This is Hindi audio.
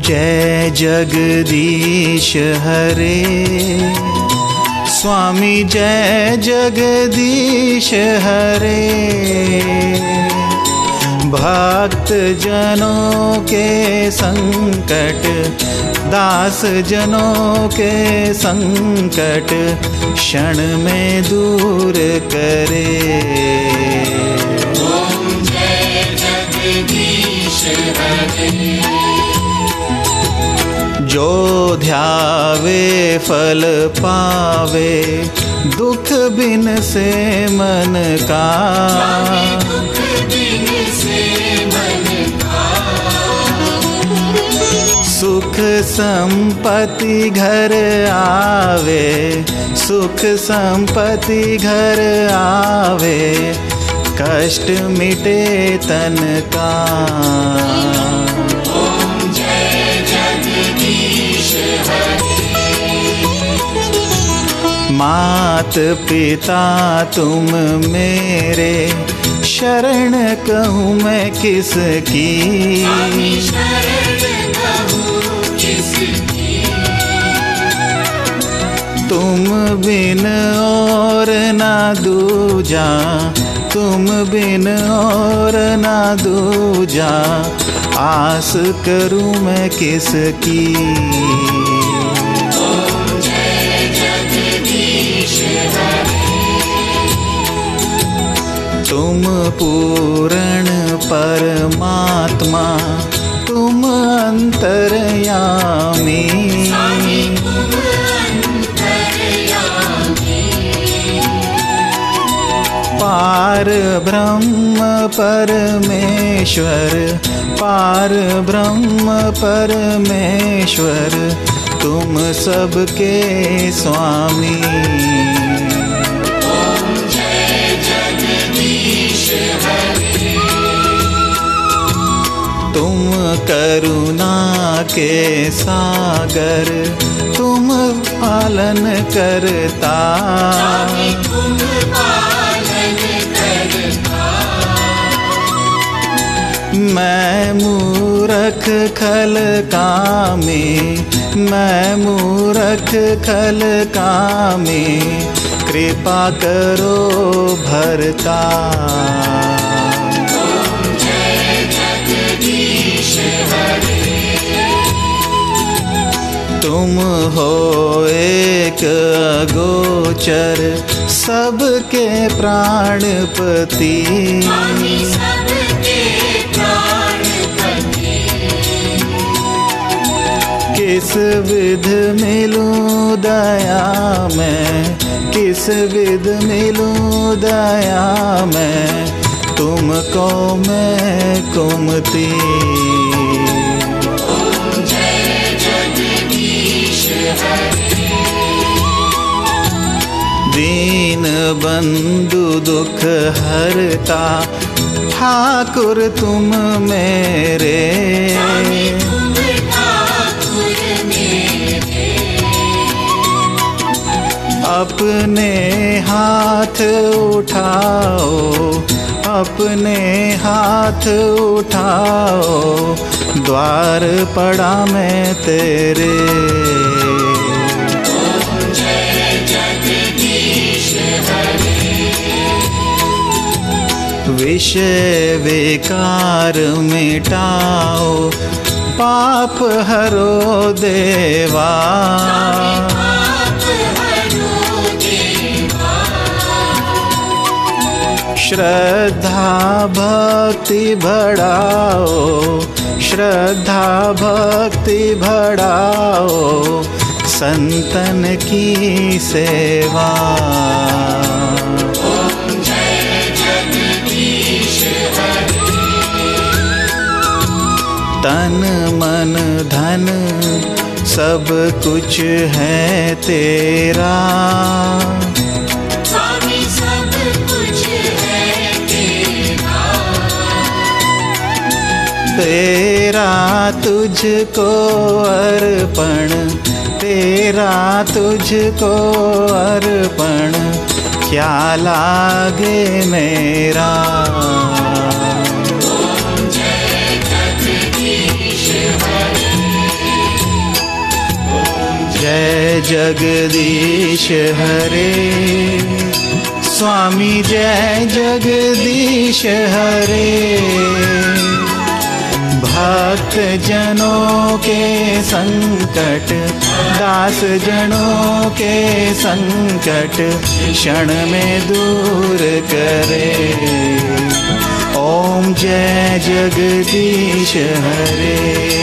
जय जगदीश हरे। स्वामी जय जगदीश हरे। भक्त जनों के संकट, दास जनों के संकट क्षण में दूर करे। जो ध्यावे, फल पावे, दुख बिन से मन का। सुख संपत्ति घर आवे, सुख संपत्ति घर आवे, कष्ट मिटे तन का। मात पिता तुम मेरे शरण कहूँ मैं किसकी? तुम बिन और ना दूजा तुम बिन और ना दूजा। आस करूँ मैं किसकी? तुम पूर्ण परमात्मा तुम अंतर्यामी। पार ब्रह्म परमेश्वर, पार ब्रह्म परमेश्वर, तुम सबके स्वामी। तुम करुणा के सागर, तुम पालन करता। मैं मूरख खल कामे, मैं मूरख खल कामे, कृपा करो भरता। तुम हो एक गोचर, सबके प्राणपति। किस विध मिलूं दया में? किस विध मिलूं दया में? तुमको मैं कुमती। दीन बंधु दुख हरता, ठाकुर तुम मेरे। अपने हाथ उठाओ, अपने हाथ उठाओ, द्वार पड़ा मैं तेरे। विषय विकार मिटाओ, पाप हरो देवा। श्रद्धा भक्ति बढ़ाओ, श्रद्धा भक्ति बढ़ाओ, संतन की सेवा। मन धन सब कुछ है तेरा। स्वामी सब कुछ है तेरा। तेरा तुझको अर्पण तेरा तुझको अर्पण क्या लागे मेरा? जगदीश हरे। स्वामी जय जगदीश हरे। भक्त जनों के संकट दास जनों के संकट क्षण में दूर करे। ओम जय जगदीश हरे।